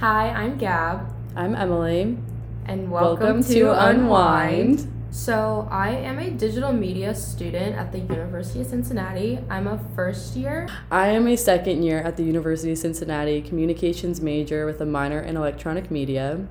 Hi, I'm Gab, I'm Emily. and welcome, to, Unwind. So, I am a digital media student at the University of Cincinnati. I'm a first year. I am a second year at the University of Cincinnati communications major with a minor in electronic media.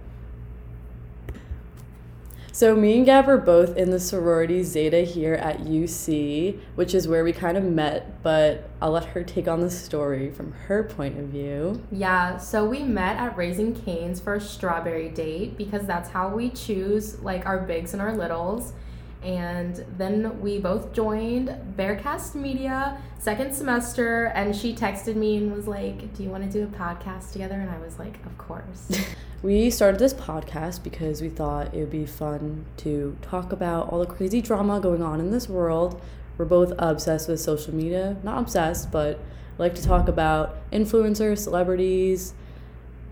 So, me and Gab are both in the sorority Zeta here at UC, which is where we kind of met, but I'll let her take on the story from her point of view. Yeah, so we met at Raising Cane's for a strawberry date because that's how we choose like our bigs and our littles. And then we both joined Bearcast Media second semester, and she texted me and was like, Do you want to do a podcast together? And I was like, Of course. We started this podcast because we thought it would be fun to talk about all the crazy drama going on in this world. We're both obsessed with social media. Not obsessed, but like to talk about influencers, celebrities,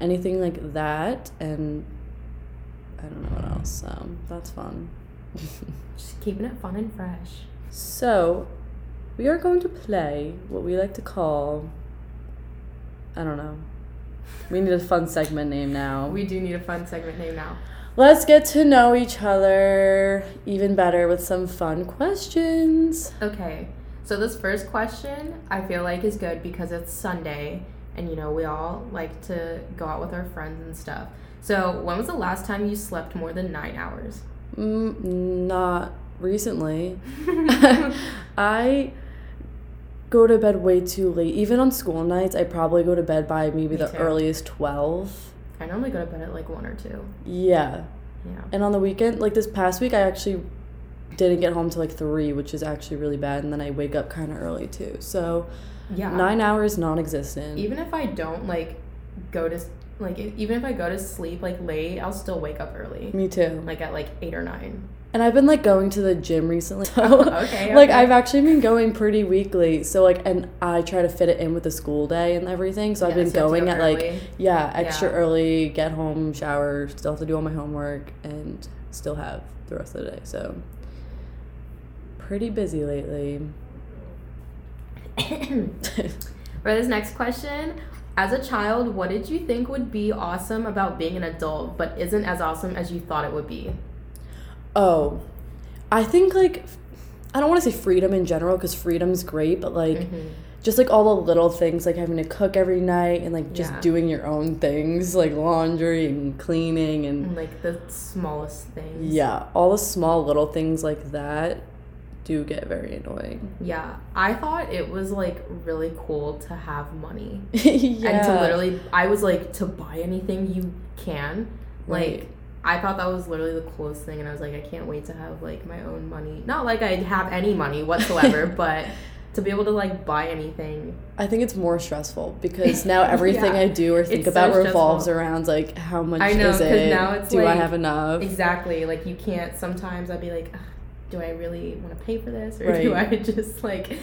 anything like that. And I don't know what else. So that's fun. Just keeping it fun and fresh. So we are going to play what we like to call I don't know. We need a fun segment name now. We do need a fun segment name now. Let's get to know each other even better with some fun questions. Okay, so this first question I feel like is good because it's Sunday and you know, we all like to go out with our friends and stuff. So, when was the last time you slept more than nine hours? Mm, not recently. I go to bed way too late. Even on school nights, I probably go to bed by maybe Me the too. earliest 12. I normally go to bed at like one or two. Yeah. Yeah. And on the weekend, like this past week, I actually didn't get home till like 3, which is actually really bad. And then I wake up kind of early too. So, Yeah. nine hours non existent. Even if I don't like go to like e- even if I go to sleep like late, I'll still wake up early. Me too. Like at like 8 or 9. And I've been like going to the gym recently. So Okay, like. I've actually been going pretty weekly. So like and I try to fit it in with the school day and everything. So I've been so you have to going go at like early. yeah, extra Yeah. early, get home, shower, still have to do all my homework and still have the rest of the day. So pretty busy lately. For this next question, as a child, what did you think would be awesome about being an adult but isn't as awesome as you thought it would be? oh. I think like I don't want to say freedom in general cuz freedom's great, but like Mhm. just like all the little things like having to cook every night and like just Yeah. doing your own things like laundry and cleaning and And, like the smallest things. yeah all the small little things like that do get very annoying Yeah. I thought it was like really cool to have money. yeah And to literally I was like to buy anything you can. Like Right. I thought that was literally the coolest thing and I was like I can't wait to have like my own money. Not like I have any money whatsoever, but to be able to like buy anything. i think it's more stressful because now everything Yeah. i do or think It's so about revolves stressful. around like how much I know, is it now it's do i have enough Exactly. Like you can't. Sometimes I'd be like, "Ugh, do I really want to pay for this, or do I just like,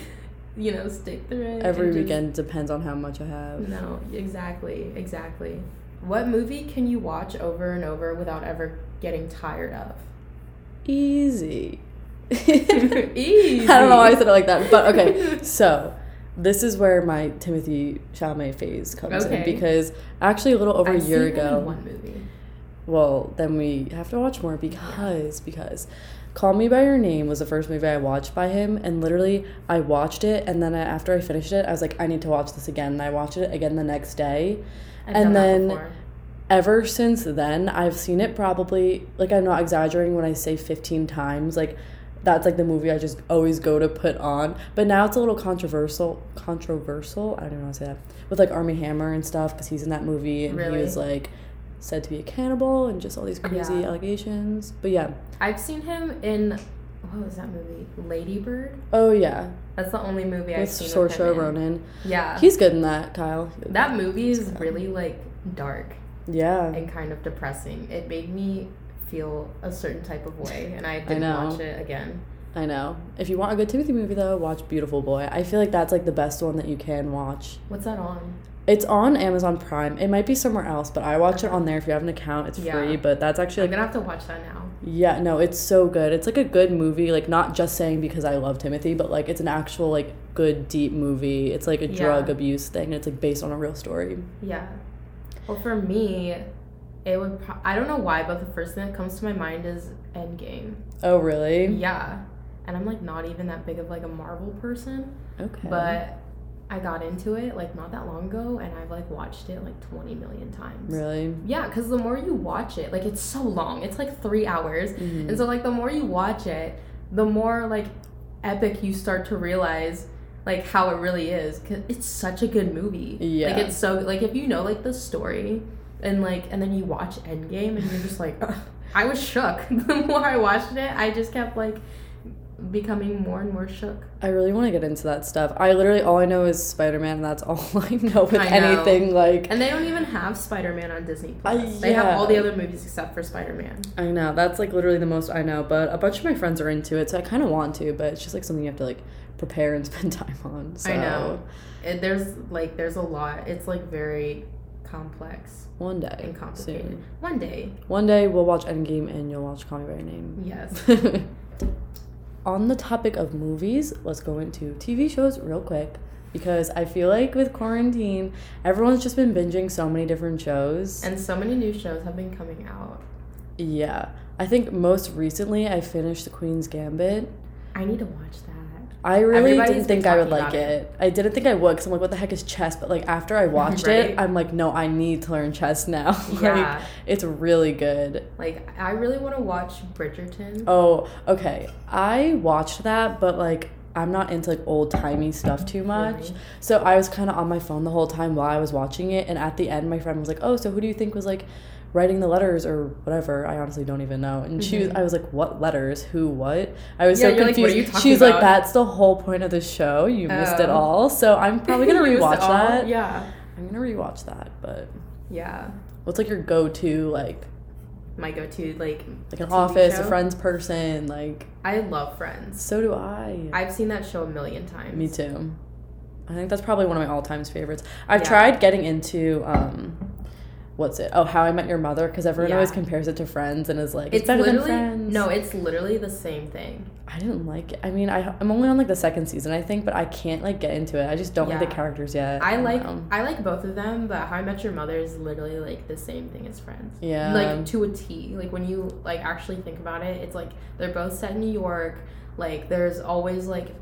you know, stick through it? every just- weekend depends on how much i have No, exactly, exactly. What movie can you watch over and over without ever getting tired of? easy Easy. I don't know why I said it like that, but okay. So this is where my Timothée Chalamet phase comes Okay. in because actually a little over I've a year seen him in ago. one movie. Well, then we have to watch more because because Call Me by Your Name was the first movie I watched by him, and literally I watched it, and then I, after I finished it, I was like, I need to watch this again, and I watched it again the next day. I've And then-. Ever since then, I've seen it probably like I'm not exaggerating when I say fifteen times. Like that's like the movie I just always go to put on. But now it's a little controversial. Controversial. I don't know how to say that with like Armie Hammer and stuff because he's in that movie and Really? he was like said to be a cannibal and just all these crazy Yeah. allegations. But yeah. I've seen him in what was that movie? Lady Bird. Oh yeah, That's the only movie I've with seen with him Saoirse in. Ronan. Yeah. He's good in that, Kyle. that movie is good. really like dark Yeah. and kind of depressing. It made me feel a certain type of way, and I didn't know. watch it again. I know. If you want a good Timothy movie though, watch Beautiful Boy. I feel like that's like the best one that you can watch. What's that on? It's on Amazon Prime. It might be somewhere else, but I watch it on there. If you have an account, it's Yeah. free. But that's actually I'm gonna have to watch that now. yeah, no, it's so good. It's like a good movie. Like not just saying because I love Timothy, but like it's an actual like good deep movie. It's like a Yeah. drug abuse thing. And it's like based on a real story. Yeah. Well, for me, it would. Pro- I don't know why, but the first thing that comes to my mind is Endgame. Oh, really? Yeah, and I'm like not even that big of like a Marvel person, Okay. but I got into it like not that long ago, and I've like watched it like 20 million times. really? Yeah, because the more you watch it, like it's so long. It's like three hours, Mhm. and so like the more you watch it, the more like epic you start to realize like how it really is. Cause it's such a good movie. Yeah. Like it's so like if you know like the story, and like and then you watch Endgame and you're just like, I was shook. the more I watched it, I just kept like becoming more and more shook. I really want to get into that stuff. I literally all I know is Spider Man. That's all I know with I know. anything like. And they don't even have Spider Man on Disney Plus. Uh, They have all the other movies except for Spider Man. I know that's like literally the most I know, but a bunch of my friends are into it, so I kind of want to, but it's just like something you have to like prepare and spend time on. So I know. It, there's like there's a lot. It's like very complex one day, and complicated. soon. One day, One day we'll watch Endgame and you'll watch Call Me by Your Name. yes. On the topic of movies, let's go into TV shows real quick because I feel like with quarantine, everyone's just been binging so many different shows. and so many new shows have been coming out. yeah, I think most recently I finished The Queen's Gambit. I need to watch that. I really Everybody's didn't think I would like it. it. I didn't think I would because I'm like, what the heck is chess? But like after I watched Right? it, I'm like, no, I need to learn chess now. like, Yeah. it's really good. Like I really want to watch Bridgerton. Oh, okay. I watched that, but like I'm not into like old timey stuff too much. Really? So I was kind of on my phone the whole time while I was watching it, and at the end, my friend was like, "Oh, so who do you think was like writing the letters or whatever?" I honestly don't even know. And she was, Mhm. I was like, "What letters? Who? What?" I was Yeah, so like, confused. "What are you talking She's like, "That's the whole point of the show. You missed it Oh. all." So I'm probably gonna rewatch that. Yeah. I'm gonna rewatch that. But Yeah. what's like your go-to like My go-to like like an TV office, a? Friends person? Like I love Friends. so do I. I've seen that show a million times. Me too. I think that's probably one of my all-time favorites. I've Yeah. tried getting into um, what's it? Oh, How I Met Your Mother, because everyone Yeah. always compares it to Friends and is like, it's, It's better than Friends. no, it's literally the same thing. I didn't like it. I mean, I I'm only on like the second season, I think, but I can't like get into it. I just don't like the characters yet. I don't like know. I like both of them, but How I Met Your Mother is literally like the same thing as Friends. Yeah. Like to a T. Like when you like actually think about it, it's like they're both set in New York. Like there's always like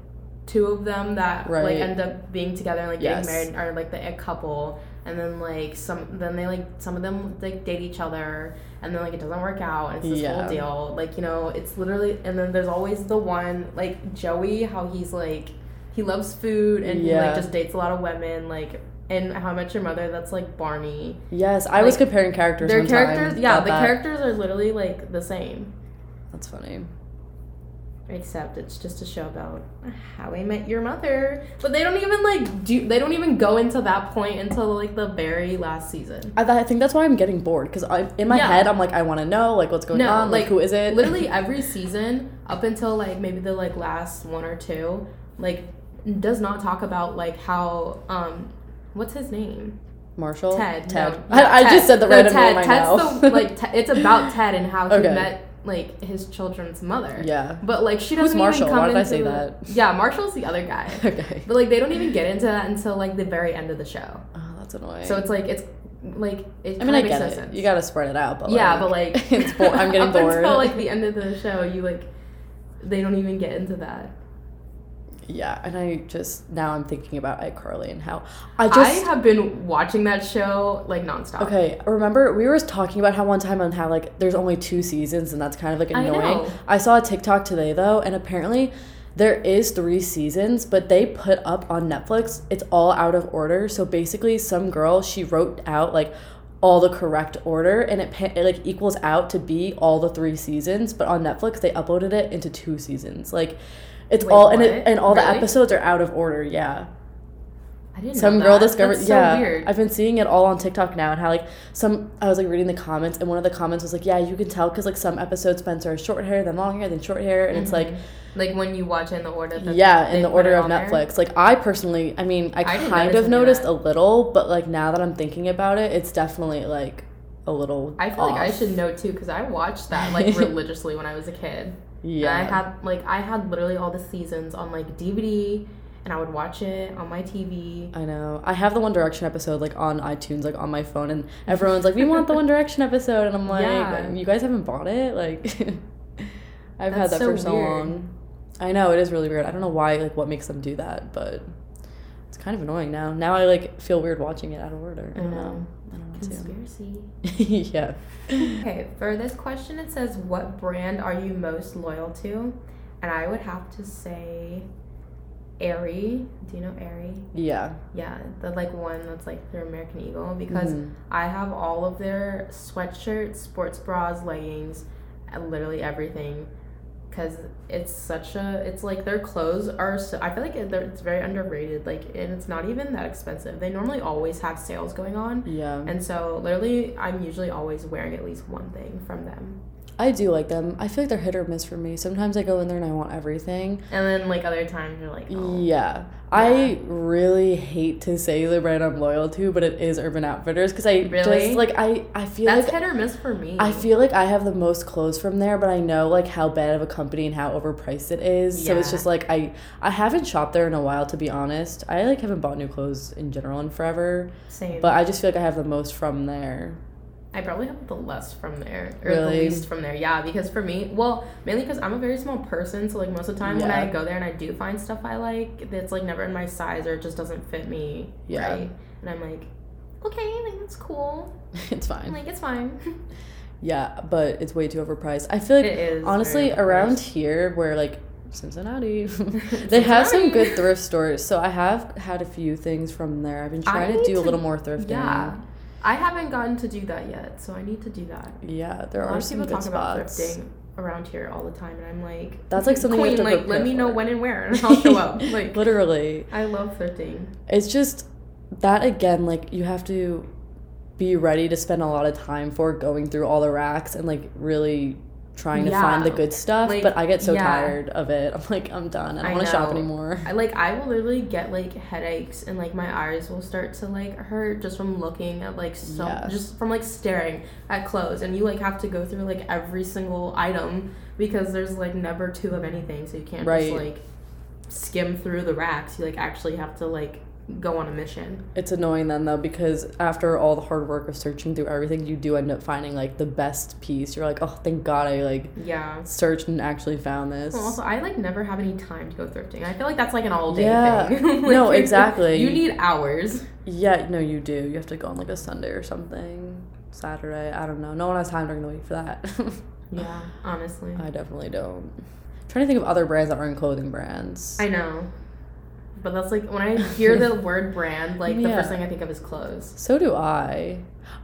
two of them that Right. like end up being together and like Yes. getting married are like the a couple. And then like some then they like some of them like date each other and then like it doesn't work out and it's this Yeah. whole deal. Like, you know, it's literally and then there's always the one like Joey, how he's like he loves food and he like just dates a lot of women, like and How I Met Your Mother, that's like Barney. Yes, I was comparing characters. Their characters, yeah, the that. characters are literally like the same, That's funny. Except it's just a show about how I met your mother. But they don't even like do. They don't even go into that point until like the very last season. I, I think that's why I'm getting bored because I in my Yeah. head I'm like I want to know like what's going No, on like, like, who is it Literally every season up until like maybe the like last one or two, like does not talk about like how um what's his name Marshall Ted. Ted No, I, I Ted. just said the No, random Ted. name I Ted's know the like Te- it's about Ted and how he met like his children's mother. yeah But like she doesn't Marshall? even come Why did I say that? Yeah, Marshall's the other guy. okay But like they don't even get into that until like the very end of the show. oh that's annoying So it's like it's like it I mean I get it sense. you gotta spread it out but yeah, like, but like it's bo- I'm getting up bored until like the end of the show, you like they don't even get into that. Yeah and I just now I'm thinking about iCarly and how I I, just have been watching that show like nonstop. Okay, remember we were talking about how one time on how like there's only two seasons and that's kind of like annoying. know. I saw a TikTok today though, and apparently there is three seasons, but they put up on Netflix. It's all out of order. So basically, some girl she wrote out like all the correct order, and it, it like equals out to be all the three seasons. But on Netflix, they uploaded it into two seasons. Like it's Wait, all and it, and all the episodes are out of order. Yeah I didn't some girl that. discovered so yeah weird. i've been seeing it all on tiktok now and how like some i was like reading the comments and one of the comments was like yeah you can tell because like some episodes spencer has short hair then long hair then short hair and it's like Mhm. like when you watch in the order that yeah in the order of there. netflix like i personally i mean i, I kind of noticed a little but like now that i'm thinking about it it's definitely like a little I feel like I should know too because I watched that like religiously when I was a kid. Yeah And I had like I had literally all the seasons on like DVD and I would watch it on my TV. I know. I have the One Direction episode like on iTunes, like on my phone, and everyone's like, "We want the One Direction episode," and I'm like, Yeah. "You guys haven't bought it?" Like, I've had that so for so weird. long. I know it is really weird. I don't know why, like, what makes them do that, but it's kind of annoying now. Now I like feel weird watching it out of order. I know. know. I don't want Conspiracy. yeah. Okay, for this question, it says, What brand are you most loyal to? And I would have to say Aerie. Do you know Aerie? Yeah. Yeah, the like one that's like their American Eagle because Mhm. I have all of their sweatshirts, sports bras, leggings, and literally everything. Cause it's such a, it's like their clothes are so. I feel like it's very underrated. Like, and it's not even that expensive. They normally always have sales going on, Yeah. and so literally, I'm usually always wearing at least one thing from them. I do like them. I feel like they're hit or miss for me. Sometimes I go in there and I want everything. And then like other times you're like, oh, Yeah. I really hate to say the brand I'm loyal to, but it is Urban Outfitters because I Really? just like I I feel that's like hit or miss for me. I feel like I have the most clothes from there, but I know like how bad of a company and how overpriced it is. Yeah. So it's just like I I haven't shopped there in a while to be honest. I like haven't bought new clothes in general in forever, Same. but I just feel like I have the most from there. I probably have the less from there, or Really? the least from there. Yeah, because for me, well, mainly because I'm a very small person, so like most of the time when I go there and I do find stuff I like, that's like never in my size or it just doesn't fit me Yeah. right, and I'm like, okay, like that's cool, it's fine. like it's fine. Yeah, but it's way too overpriced. I feel like it is honestly around here where like Cincinnati, they have some good thrift stores. So I have had a few things from there. I've been trying I to do a little more thrifting. Yeah, I haven't gotten to do that yet, so I need to do that. Yeah, there a lot are of some people talk about spots. thrifting around here all the time, and I'm like, That's like something Queen, like let me know when and where, and I'll show up. Like Literally, I love thrifting. it's just that again. Like you have to be ready to spend a lot of time for going through all the racks and like really trying to find the good stuff. Like, but I get so yeah. tired of it. I'm like, I'm done. I don't want to shop anymore. I like I will literally get like headaches and like my eyes will start to like hurt just from looking at like so Yeah. just from like staring at clothes and you like have to go through like every single item because there's like never two of anything so you can't Right. just like skim through the racks you like actually have to like go on a mission It's annoying then though because after all the hard work of searching through everything, you do end up finding like the best piece. You're like, oh, thank God I like yeah searched and actually found this. Well, also, I like never have any time to go thrifting. I feel like that's like an all day Yeah. thing. Like, No, exactly. You need hours. Yeah, no, you do. You have to go on like a Sunday or something, Saturday. I don't know. No one has time during the week for that. Yeah, honestly. I definitely don't. trying to think of other brands that aren't clothing brands. I know. But that's like when I hear the word brand, like the first thing I think of is clothes. so do I.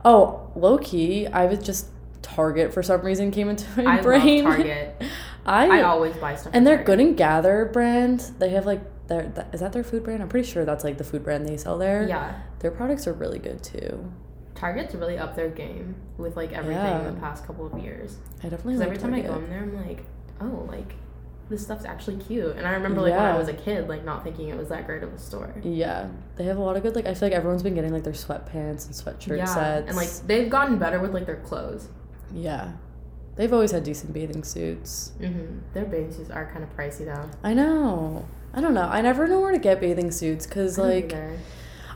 Oh, low key, I was just Target for some reason came into my I brain. love Target. I, I always buy stuff. and they're Target. Good and Gather brand. They have like their that, is that their food brand? I'm pretty sure that's like the food brand they sell there. Yeah, Their products are really good too. Target's really up their game with like everything Yeah. in the past couple of years. I definitely Because like every time I go in there, I'm like, oh, like this stuff's actually cute. And I remember like when I was a kid, like not thinking it was that great of a store. Yeah, they have a lot of good. Like I feel like everyone's been getting like their sweatpants and sweatshirt yeah, sets. and like they've gotten better with like their clothes. yeah, they've always had decent bathing suits. hmm Their bathing suits are kind of pricey though. I know. I don't know. I never know where to get bathing suits because like either.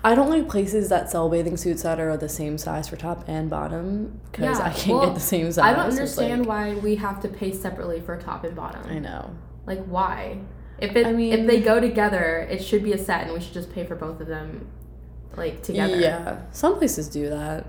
I don't like places that sell bathing suits that are the same size for top and bottom because Yeah, I can't well, get the same size. I don't understand like- why we have to pay separately for top and bottom. I know. Like why? If it I mean- if they go together, it should be a set, and we should just pay for both of them, like together. Yeah, some places do that.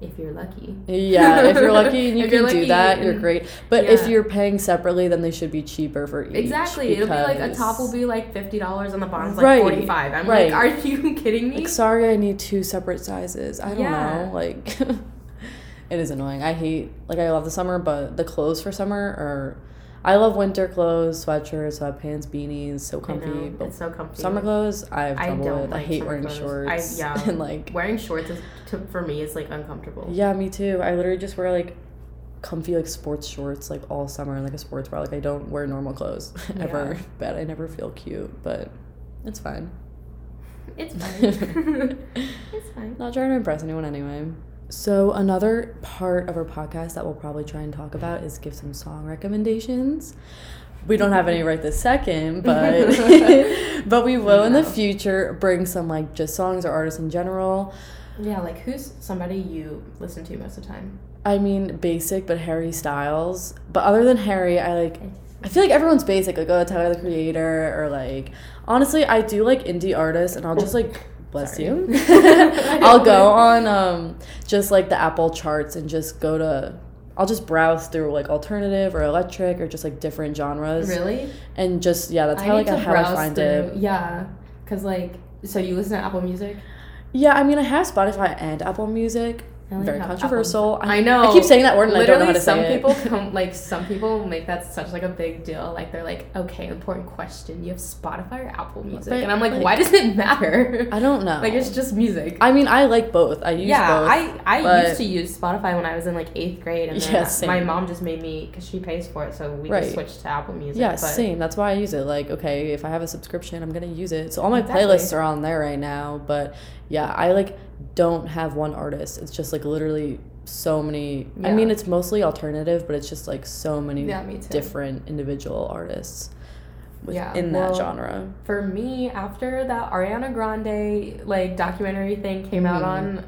If you're lucky. Yeah, if you're lucky and you can do that, you're great. But if you're paying separately, then they should be cheaper for each. Exactly. It'll be like a top will be like fifty dollars, and the bottom's Right, like forty five. I'm right. like, are you kidding me? Like, sorry, I need two separate sizes. I don't Yeah. know. Like, it is annoying. I hate, like, I love the summer, but the clothes for summer are. I love winter clothes, sweatshirts, sweatpants, beanies, so I comfy. But it's so comfy. summer clothes, I have I trouble don't with. I hate wearing clothes. I- shorts. yeah. and, like, Wearing shorts is to, for me is like uncomfortable. yeah, me too. I literally just wear, like, comfy, like, sports shorts, like, all summer, and, like, a sports bra. Like, I don't wear normal clothes ever. Yeah. But I never feel cute, but it's fine. It's fine. it's fine. Not trying to impress anyone anyway. So, another part of our podcast that we'll probably try and talk about is give some song recommendations. we don't have any right this second, but but we will in the future bring some like just songs or artists in general. Yeah, like who's somebody you listen to most of the time? I mean, basic, but Harry Styles. But other than Harry, I like. I feel like everyone's basic, like oh Tyler the Creator, or like honestly, I do like indie artists, and I'll just like bless Sorry. you. I'll go on um just like the Apple charts and just go to. I'll just browse through like alternative or electric or just like different genres. Really? And just yeah, that's I how like how I find through- it. Yeah, cause like, so you listen to Apple Music? Yeah, I mean I have Spotify and Apple Music. I Very controversial. I know. I keep saying that word and I don't know how to some say people it. come like some people make that such like a big deal. Like they're like, okay, important question. You have Spotify or Apple Music? But, and I'm like, like- why does it matter? I don't know. like it's just music. I mean, I like both. I use yeah, both. I I but- used to use Spotify when I was in like eighth grade, and then Yeah, I- same. my mom just made me because she pays for it, so we Right. just switched to Apple Music. Yeah, but same. That's why I use it. Like, okay, if I have a subscription, I'm gonna use it. So all my Exactly. playlists are on there right now. But yeah, I like don't have one artist. It's just like literally so many. I mean, it's mostly alternative, but it's just like so many Yeah, different individual artists Yeah, well, that genre. For me, after that Ariana Grande like documentary thing came out Mhm. on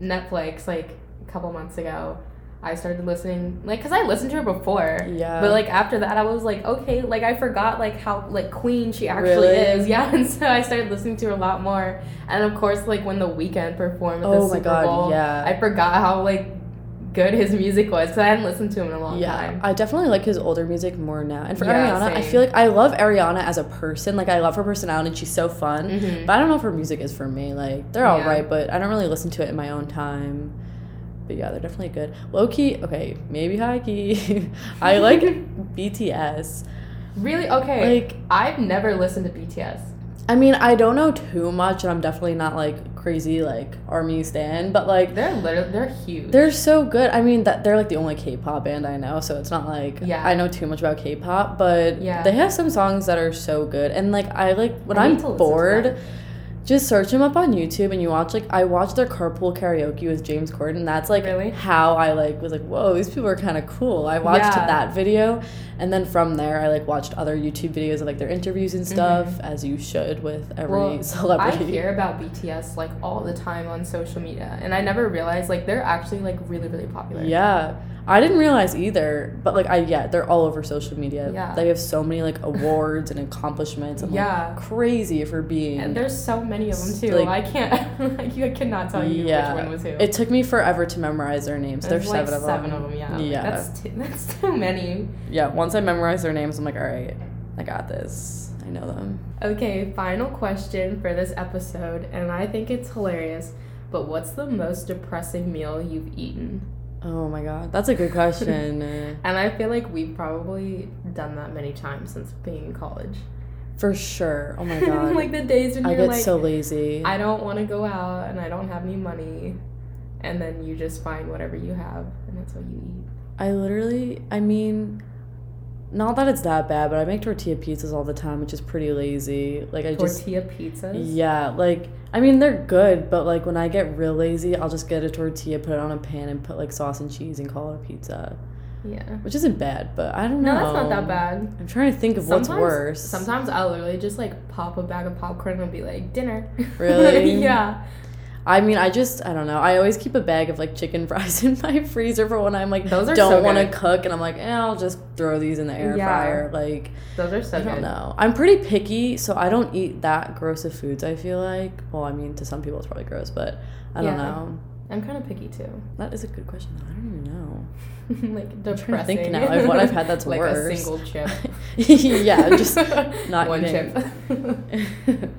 Netflix like a couple months ago, I started listening like because I listened to her before. Yeah. But like after that, I was like, okay, like I forgot like how like queen she actually Really? is. Yeah, and so I started listening to her a lot more. And of course, like when the Weeknd performed at the Oh my Super God, Bowl, yeah. I forgot how like good his music was because I hadn't listened to him in a long time. yeah, time. I definitely like his older music more now. And for Yeah, Ariana, I feel like I love Ariana as a person. Like I love her personality and she's so fun. Mhm. But I don't know if her music is for me. Like they're all Yeah. right, but I don't really listen to it in my own time. But yeah, they're definitely good. Low key, okay, maybe high key. I like BTS. Really? Okay. Like, I've never listened to BTS. I mean, I don't know too much, and I'm definitely not like crazy like army stan, but like They're literally they're huge. they're so good. I mean, that they're like the only K-pop band I know, so it's not like Yeah. I know too much about K-pop, but Yeah. they have some songs that are so good. And like I like when I to bored. Just search them up on YouTube and you watch like I watched their carpool karaoke with James Corden. That's like Really? how I like was like, whoa, these people are kind of cool. I watched Yeah. that video, and then from there I like watched other YouTube videos of like their interviews and stuff, as you should with every Mm-hmm. Well, celebrity. I hear about BTS like all the time on social media, and I never realized like they're actually like really really popular. Yeah. I didn't realize either, but like I yeah, they're all over social media. Yeah. They have so many like awards and accomplishments and Yeah. like crazy for being And there's so many of them too. Like- I can't like you cannot tell you yeah. which one was who. It took me forever to memorize their names. There's There's like seven of seven them. of them. Yeah. I'm like, Yeah. that's too, that's too many. Yeah, once I memorize their names, I'm like, all right, I got this. I know them. Okay, final question for this episode, and I think it's hilarious. But what's the most depressing meal you've eaten? Oh my god, that's a good question. And I feel like we've probably done that many times since being in college. For sure. Oh my god. like the days when I get like, so lazy. I don't want to go out and I don't have any money, and then you just find whatever you have and that's what you eat. I literally, I mean, not that it's that bad, but I make tortilla pizzas all the time, which is pretty lazy. Like I just Tortilla pizzas. Yeah, like I mean they're good, but like when I get real lazy, I'll just get a tortilla, put it on a pan, and put like sauce and cheese and call it a pizza, Yeah. which isn't bad. But I don't No, know. No, that's not that bad. I'm trying to think of what's worse. Sometimes I'll literally just like pop a bag of popcorn and be like, dinner. Really? yeah. I mean, I just I don't know. I always keep a bag of like chicken fries in my freezer for when I'm like Those are don't so want to cook, and I'm like, eh, I'll just throw these in the air Yeah. fryer. Like Those are so I don't good. know. I'm pretty picky, so I don't eat that gross of foods. I feel like. Well, I mean, to some people it's probably gross, but I don't Yeah. know. I'm kind of picky too. That is a good question. I don't even know. like depressing. to think now of what I've had that's like worse. a single chip. yeah, just not one eating. chip.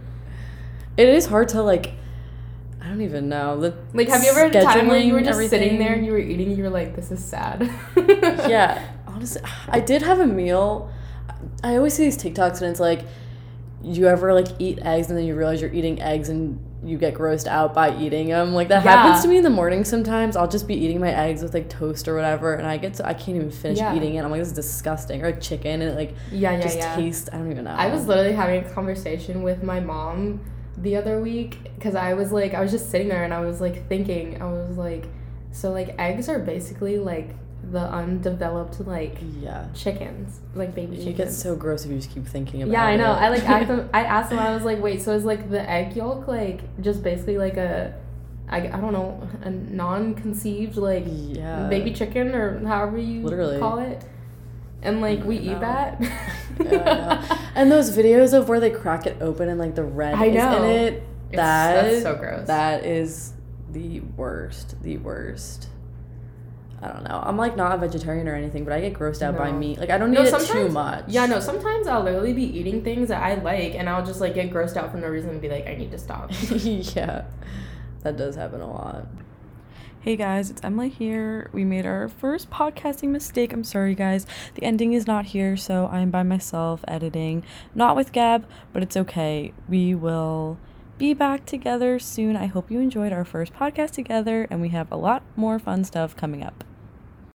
it is hard to like. I don't even know. The like, have you ever had a time where you were just sitting there and you were eating and you were like, "This is sad." yeah, honestly, I did have a meal. I always see these TikToks and it's like, you ever like eat eggs and then you realize you're eating eggs and you get grossed out by eating them. Like that Yeah. happens to me in the morning sometimes. I'll just be eating my eggs with like toast or whatever, and I get to, I can't even finish Yeah. eating it. I'm like, this is disgusting. Or like chicken and it like yeah, yeah, just yeah. tastes. I don't even know. I was literally having a conversation with my mom the other week because I was like, I was just sitting there and I was like thinking, I was like, so like eggs are basically like the undeveloped like Yeah. chickens, like baby It chickens. gets so gross if you just keep thinking about it. yeah, I know. I like asked them. I asked them. I was like, wait, so is like the egg yolk like just basically like a, I, I don't know, a non-conceived like Yeah. baby chicken or however you Literally. call it, and like we eat that. Yeah, And those videos of where they crack it open and like the red I is know. in it. It's- That that's so gross. That is the worst. The worst. I don't know. I'm like not a vegetarian or anything, but I get grossed out by meat. Like I don't No, need it too much. Yeah, no, sometimes I'll literally be eating things that I like and I'll just like get grossed out for no reason and be like, I need to stop. yeah. That does happen a lot. Hey guys, it's Emily here. We made our first podcasting mistake. I'm sorry, guys. The ending is not here, so I'm by myself editing. Not with Gab, but it's okay. We will be back together soon. I hope you enjoyed our first podcast together, and we have a lot more fun stuff coming up.